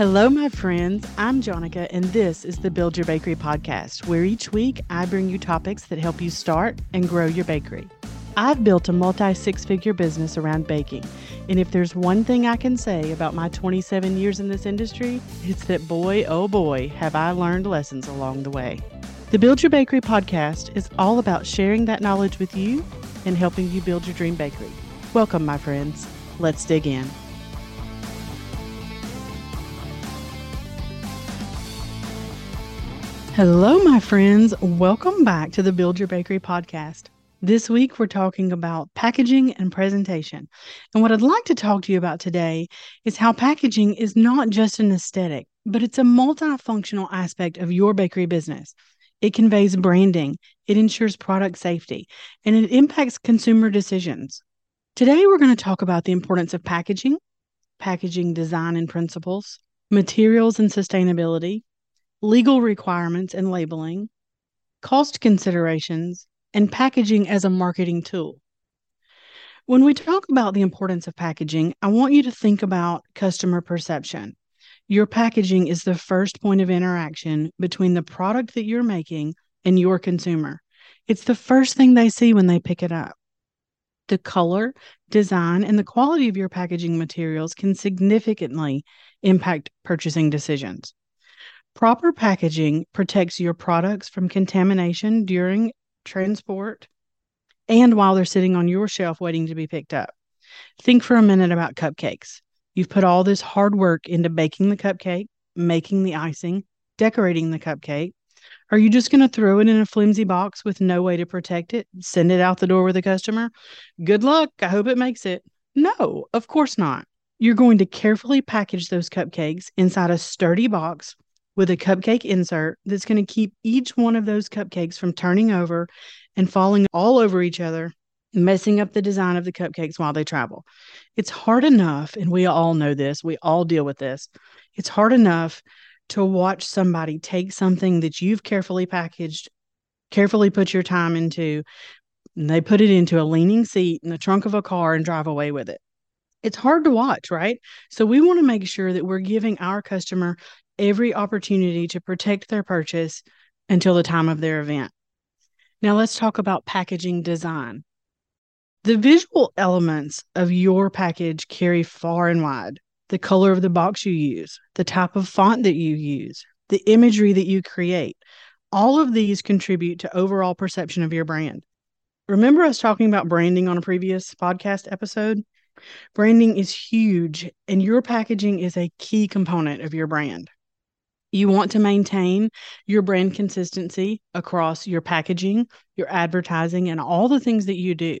Hello, my friends. I'm Jonica, and this is the Build Your Bakery podcast, where each week I bring you topics that help you start and grow your bakery. I've built a multi six figure business around baking, and if there's one thing I can say about my 27 years in this industry, it's that boy, oh boy, have I learned lessons along the way. The Build Your Bakery podcast is all about sharing that knowledge with you and helping you build your dream bakery. Welcome, my friends. Let's dig in. Hello, my friends. Welcome back to the Build Your Bakery podcast. This week, we're talking about packaging and presentation. And what I'd like to talk to you about today is how packaging is not just an aesthetic, but it's a multifunctional aspect of your bakery business. It conveys branding, it ensures product safety, and it impacts consumer decisions. Today, we're going to talk about the importance of packaging, packaging design and principles, materials and sustainability, legal requirements and labeling, cost considerations, and packaging as a marketing tool. When we talk about the importance of packaging, I want you to think about customer perception. Your packaging is the first point of interaction between the product that you're making and your consumer. It's the first thing they see when they pick it up. The color, design, and the quality of your packaging materials can significantly impact purchasing decisions. Proper packaging protects your products from contamination during transport and while they're sitting on your shelf waiting to be picked up. Think for a minute about cupcakes. You've put all this hard work into baking the cupcake, making the icing, decorating the cupcake. Are you just going to throw it in a flimsy box with no way to protect it, send it out the door with a customer? Good luck. I hope it makes it. No, of course not. You're going to carefully package those cupcakes inside a sturdy box with a cupcake insert that's going to keep each one of those cupcakes from turning over and falling all over each other, messing up the design of the cupcakes while they travel. It's hard enough, and we all know this, we all deal with this. It's hard enough to watch somebody take something that you've carefully packaged, carefully put your time into, and they put it into a leaning seat in the trunk of a car and drive away with it it's hard to watch, right? So we want to make sure that we're giving our customer every opportunity to protect their purchase until the time of their event. Now, let's talk about packaging design. The visual elements of your package carry far and wide. The color of the box you use, the type of font that you use, the imagery that you create, all of these contribute to overall perception of your brand. Remember us talking about branding on a previous podcast episode? Branding is huge, and your packaging is a key component of your brand. You want to maintain your brand consistency across your packaging, your advertising, and all the things that you do.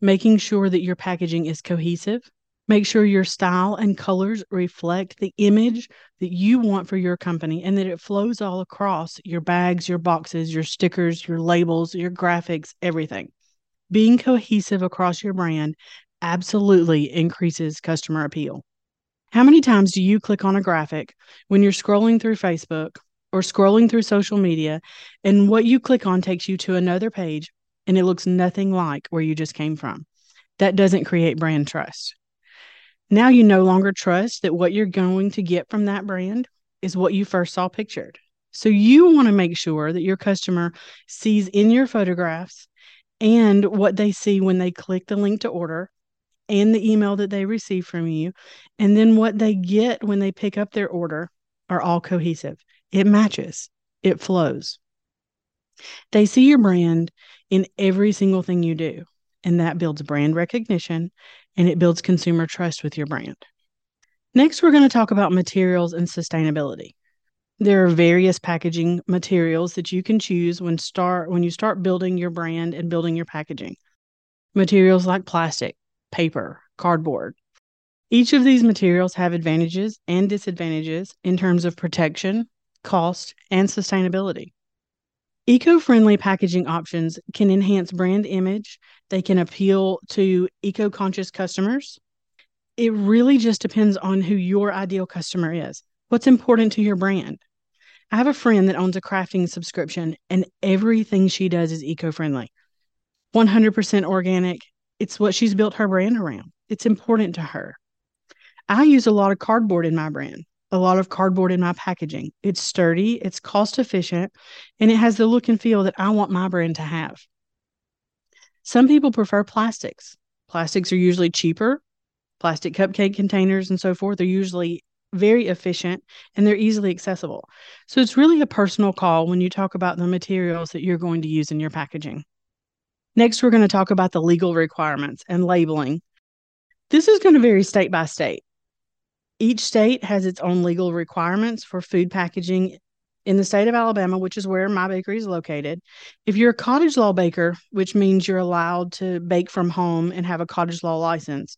Making sure that your packaging is cohesive. Make sure your style and colors reflect the image that you want for your company and that it flows all across your bags, your boxes, your stickers, your labels, your graphics, everything. Being cohesive across your brand absolutely increases customer appeal. How many times do you click on a graphic when you're scrolling through Facebook or scrolling through social media and what you click on takes you to another page and it looks nothing like where you just came from? That doesn't create brand trust. Now you no longer trust that what you're going to get from that brand is what you first saw pictured. So you want to make sure that your customer sees in your photographs and what they see when they click the link to order and the email that they receive from you, and then what they get when they pick up their order are all cohesive. It matches, it flows. They see your brand in every single thing you do, and that builds brand recognition and it builds consumer trust with your brand. Next, we're going to talk about materials and sustainability. There are various packaging materials that you can choose when start when you start building your brand and building your packaging. Materials like plastic, paper, cardboard. Each of these materials have advantages and disadvantages in terms of protection, cost, and sustainability. Eco friendly packaging options can enhance brand image, they can appeal to eco conscious customers. It really just depends on who your ideal customer is. What's important to your brand? I have a friend that owns a crafting subscription, and everything she does is eco friendly 100% organic, it's what she's built her brand around. It's important to her. I use a lot of cardboard in my brand. a lot of cardboard in my packaging. It's sturdy, it's cost efficient, and it has the look and feel that I want my brand to have. Some people prefer plastics. Plastics are usually cheaper. Plastic cupcake containers and so forth are usually very efficient and they're easily accessible. So it's really a personal call when you talk about the materials that you're going to use in your packaging. Next, we're going to talk about the legal requirements and labeling. This is going to vary state by state. Each state has its own legal requirements for food packaging. In the state of Alabama, which is where my bakery is located, if you're a cottage law baker, which means you're allowed to bake from home and have a cottage law license,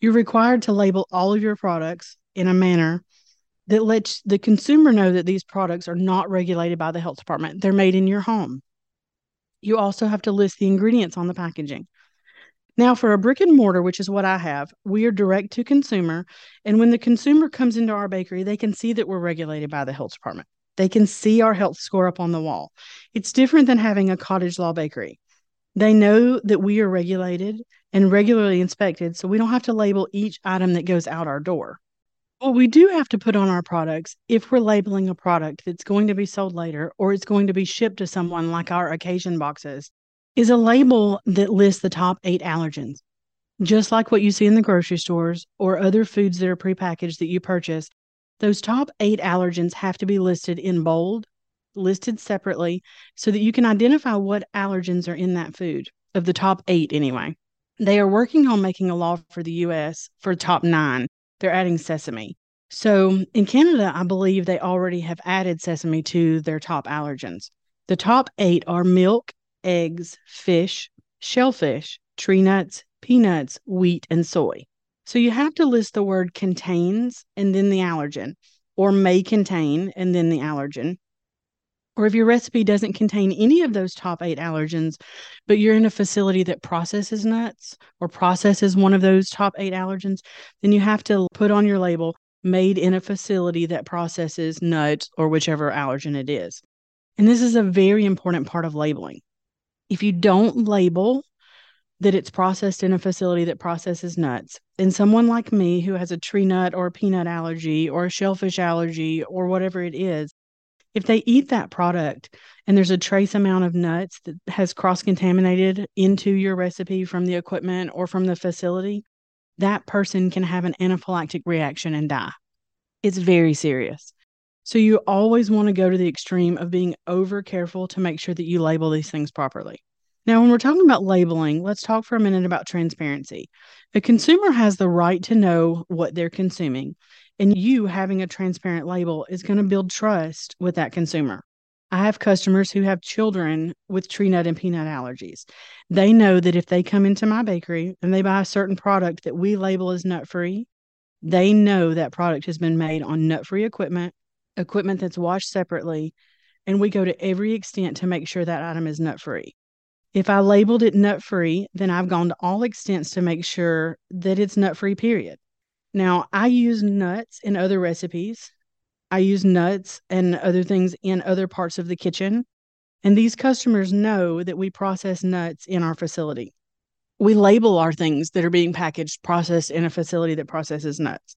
you're required to label all of your products in a manner that lets the consumer know that these products are not regulated by the health department. They're made in your home. You also have to list the ingredients on the packaging. Now, for a brick and mortar, which is what I have, we are direct to consumer. And when the consumer comes into our bakery, they can see that we're regulated by the health department. They can see our health score up on the wall. It's different than having a cottage law bakery. They know that we are regulated and regularly inspected, so we don't have to label each item that goes out our door. What we do have to put on our products, if we're labeling a product that's going to be sold later or it's going to be shipped to someone like our occasion boxes, is a label that lists the top eight allergens. Just like what you see in the grocery stores or other foods that are prepackaged that you purchase, those top eight allergens have to be listed in bold, listed separately, so that you can identify what allergens are in that food, of the top eight anyway. They are working on making a law for the US for top nine. They're adding sesame. So in Canada, I believe they already have added sesame to their top allergens. The top eight are milk, eggs, fish, shellfish, tree nuts, peanuts, wheat, and soy. So you have to list the word contains and then the allergen, or may contain and then the allergen. Or if your recipe doesn't contain any of those top eight allergens, but you're in a facility that processes nuts or processes one of those top eight allergens, then you have to put on your label made in a facility that processes nuts or whichever allergen it is. And this is a very important part of labeling if you don't label that it's processed in a facility that processes nuts, and someone like me who has a tree nut or a peanut allergy or a shellfish allergy or whatever it is, if they eat that product and there's a trace amount of nuts that has cross contaminated into your recipe from the equipment or from the facility, that person can have an anaphylactic reaction and die. It's very serious. So you always want to go to the extreme of being over careful to make sure that you label these things properly. Now, when we're talking about labeling, let's talk for a minute about transparency. The consumer has the right to know what they're consuming, and you having a transparent label is going to build trust with that consumer. I have customers who have children with tree nut and peanut allergies. They know that if they come into my bakery and they buy a certain product that we label as nut free, they know that product has been made on nut free equipment equipment that's washed separately, and we go to every extent to make sure that item is nut free. If I labeled it nut free, then I've gone to all extents to make sure that it's nut free, period. Now, I use nuts in other recipes. I use nuts and other things in other parts of the kitchen. And these customers know that we process nuts in our facility. We label our things that are being packaged, processed in a facility that processes nuts.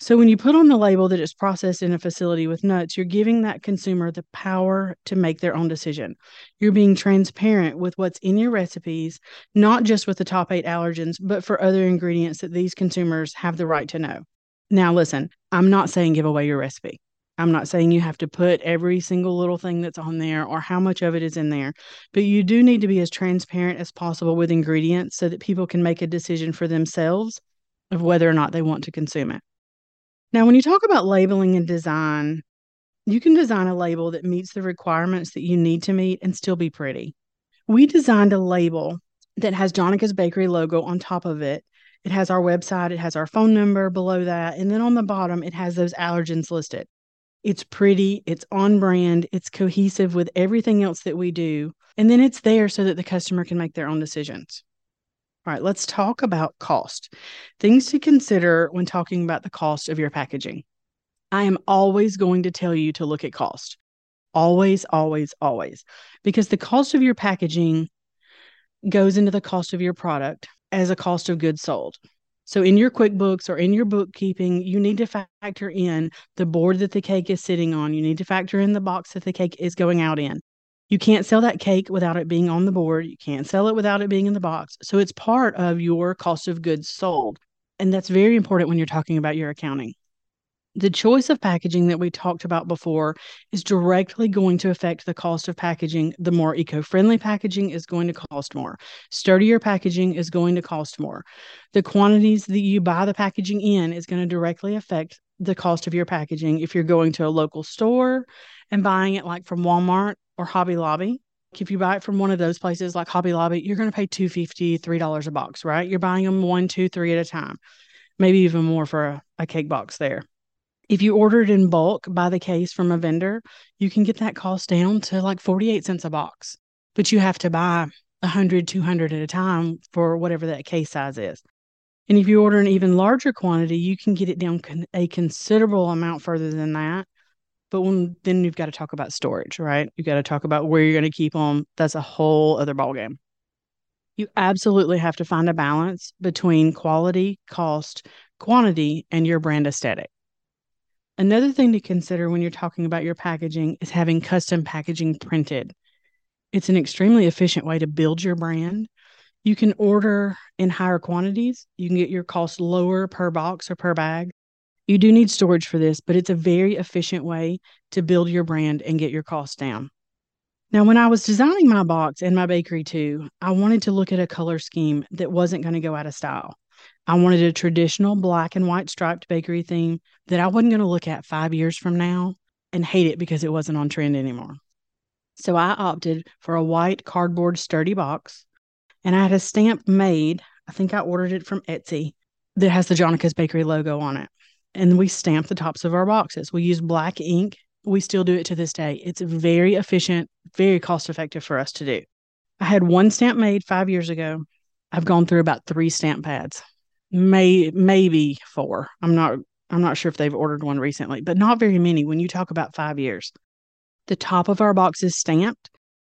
So when you put on the label that it's processed in a facility with nuts, you're giving that consumer the power to make their own decision. You're being transparent with what's in your recipes, not just with the top 8 allergens, but for other ingredients that these consumers have the right to know. Now listen, I'm not saying give away your recipe. I'm not saying you have to put every single little thing that's on there or how much of it is in there, but you do need to be as transparent as possible with ingredients so that people can make a decision for themselves of whether or not they want to consume it. Now, when you talk about labeling and design, you can design a label that meets the requirements that you need to meet and still be pretty. We designed a label that has Jonica's Bakery logo on top of it. It has our website, it has our phone number below that, and then on the bottom, it has those allergens listed. It's pretty, it's on brand, it's cohesive with everything else that we do. And then it's there so that the customer can make their own decisions. All right, let's talk about cost. Things to consider when talking about the cost of your packaging. I am always going to tell you to look at cost. Always, always, always. Because the cost of your packaging goes into the cost of your product as a cost of goods sold. So, in your QuickBooks or in your bookkeeping, you need to factor in the board that the cake is sitting on. You need to factor in the box that the cake is going out in. You can't sell that cake without it being on the board. You can't sell it without it being in the box. So, it's part of your cost of goods sold. And that's very important when you're talking about your accounting the choice of packaging that we talked about before is directly going to affect the cost of packaging. The more eco friendly packaging is going to cost more. Sturdier packaging is going to cost more. The quantities that you buy the packaging in is going to directly affect the cost of your packaging. If you're going to a local store and buying it like from Walmart or Hobby Lobby, if you buy it from one of those places like Hobby Lobby, you're going to pay $2.50, $3 a box, right? You're buying them one, two, three at a time, maybe even more for a, a cake box there if you order it in bulk by the case from a vendor, you can get that cost down to like 48 cents a box. But you have to buy 100, 200 at a time for whatever that case size is. And if you order an even larger quantity, you can get it down con- a considerable amount further than that. But when then you've got to talk about storage, right? You've got to talk about where you're going to keep them. That's a whole other ballgame. You absolutely have to find a balance between quality, cost, quantity, and your brand aesthetic. Another thing to consider when you're talking about your packaging is having custom packaging printed. It's an extremely efficient way to build your brand. You can order in higher quantities, you can get your cost lower per box or per bag. You do need storage for this, but it's a very efficient way to build your brand and get your costs down. Now, when I was designing my box and my bakery too, I wanted to look at a color scheme that wasn't going to go out of style. I wanted a traditional black and white striped bakery theme that I wasn't going to look at five years from now and hate it because it wasn't on trend anymore. So I opted for a white cardboard sturdy box and I had a stamp made. I think I ordered it from Etsy that has the Jonica's Bakery logo on it. And we stamp the tops of our boxes. We use black ink. We still do it to this day. It's very efficient, very cost effective for us to do. I had one stamp made five years ago. I've gone through about three stamp pads may maybe four. I'm not I'm not sure if they've ordered one recently, but not very many when you talk about 5 years. The top of our box is stamped.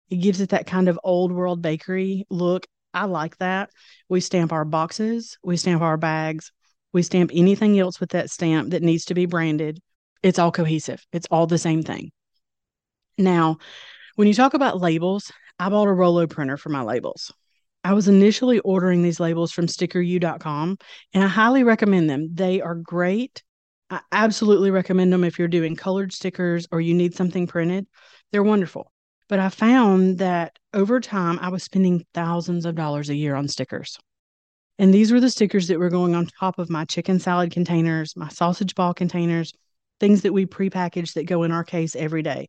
It gives it that kind of old world bakery look. I like that. We stamp our boxes, we stamp our bags, we stamp anything else with that stamp that needs to be branded. It's all cohesive. It's all the same thing. Now, when you talk about labels, I bought a Rollo printer for my labels. I was initially ordering these labels from stickeryou.com and I highly recommend them. They are great. I absolutely recommend them if you're doing colored stickers or you need something printed. They're wonderful. But I found that over time, I was spending thousands of dollars a year on stickers. And these were the stickers that were going on top of my chicken salad containers, my sausage ball containers, things that we prepackaged that go in our case every day.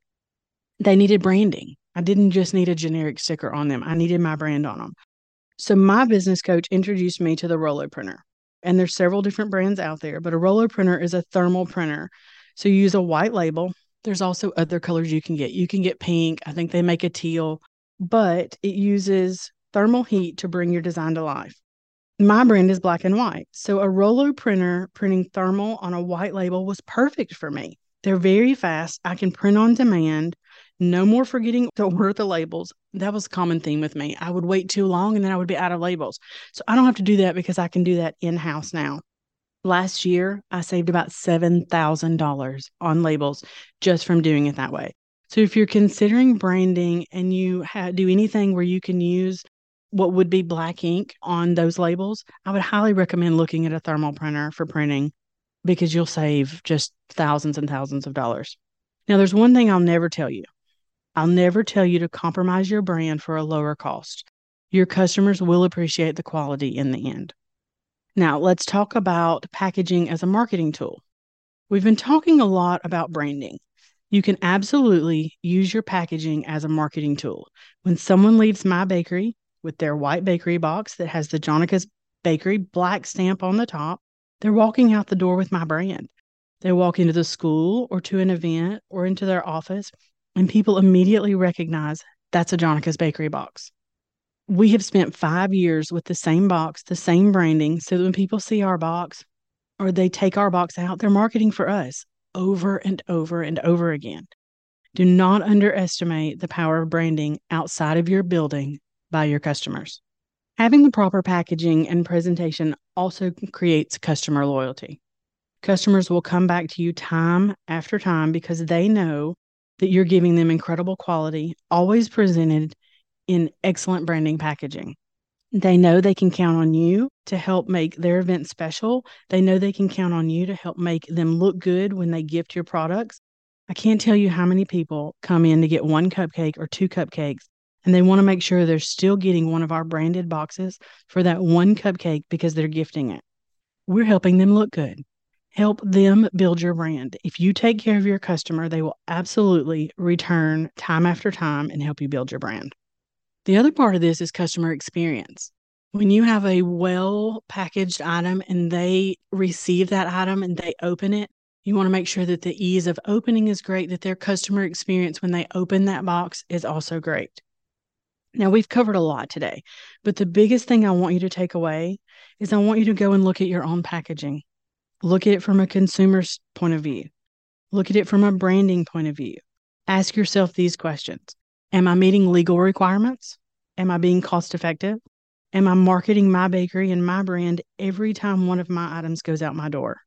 They needed branding. I didn't just need a generic sticker on them, I needed my brand on them. So my business coach introduced me to the Rollo printer. And there's several different brands out there, but a Rollo printer is a thermal printer. So you use a white label. There's also other colors you can get. You can get pink. I think they make a teal, but it uses thermal heat to bring your design to life. My brand is black and white. So a Rollo printer printing thermal on a white label was perfect for me. They're very fast. I can print on demand. No more forgetting to order the labels. That was a common theme with me. I would wait too long and then I would be out of labels. So I don't have to do that because I can do that in house now. Last year, I saved about $7,000 on labels just from doing it that way. So if you're considering branding and you ha- do anything where you can use what would be black ink on those labels, I would highly recommend looking at a thermal printer for printing because you'll save just thousands and thousands of dollars. Now, there's one thing I'll never tell you I'll never tell you to compromise your brand for a lower cost. Your customers will appreciate the quality in the end. Now, let's talk about packaging as a marketing tool. We've been talking a lot about branding. You can absolutely use your packaging as a marketing tool. When someone leaves my bakery with their white bakery box that has the Jonica's Bakery black stamp on the top, they're walking out the door with my brand. They walk into the school or to an event or into their office and people immediately recognize that's a Jonica's Bakery box. We have spent five years with the same box, the same branding, so when people see our box or they take our box out, they're marketing for us over and over and over again. Do not underestimate the power of branding outside of your building by your customers. Having the proper packaging and presentation also creates customer loyalty. Customers will come back to you time after time because they know that you're giving them incredible quality, always presented in excellent branding packaging. They know they can count on you to help make their event special. They know they can count on you to help make them look good when they gift your products. I can't tell you how many people come in to get one cupcake or two cupcakes and they want to make sure they're still getting one of our branded boxes for that one cupcake because they're gifting it. We're helping them look good. Help them build your brand. If you take care of your customer, they will absolutely return time after time and help you build your brand. The other part of this is customer experience. When you have a well packaged item and they receive that item and they open it, you want to make sure that the ease of opening is great, that their customer experience when they open that box is also great. Now, we've covered a lot today, but the biggest thing I want you to take away is I want you to go and look at your own packaging. Look at it from a consumer's point of view. Look at it from a branding point of view. Ask yourself these questions Am I meeting legal requirements? Am I being cost effective? Am I marketing my bakery and my brand every time one of my items goes out my door?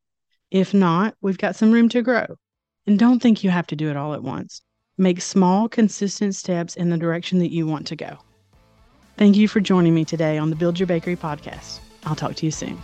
If not, we've got some room to grow. And don't think you have to do it all at once. Make small, consistent steps in the direction that you want to go. Thank you for joining me today on the Build Your Bakery podcast. I'll talk to you soon.